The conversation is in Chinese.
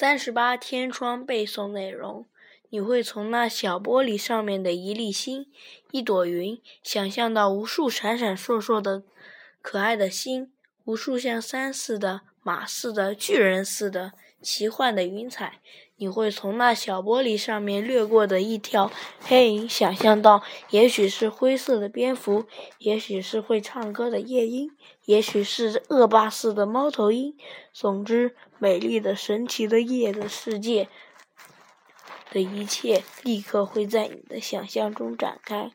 三十八天窗背诵内容，你会从那小玻璃上面的一粒星、一朵云，想象到无数闪闪烁烁的可爱的星，无数像山似的、马似的、巨人似的奇幻的云彩。你会从那小玻璃上面掠过的一条黑影，想象到也许是灰色的蝙蝠，也许是会唱歌的夜莺，也许是恶霸似的猫头鹰。总之，美丽的、神奇的夜的世界的一切，立刻会在你的想象中展开。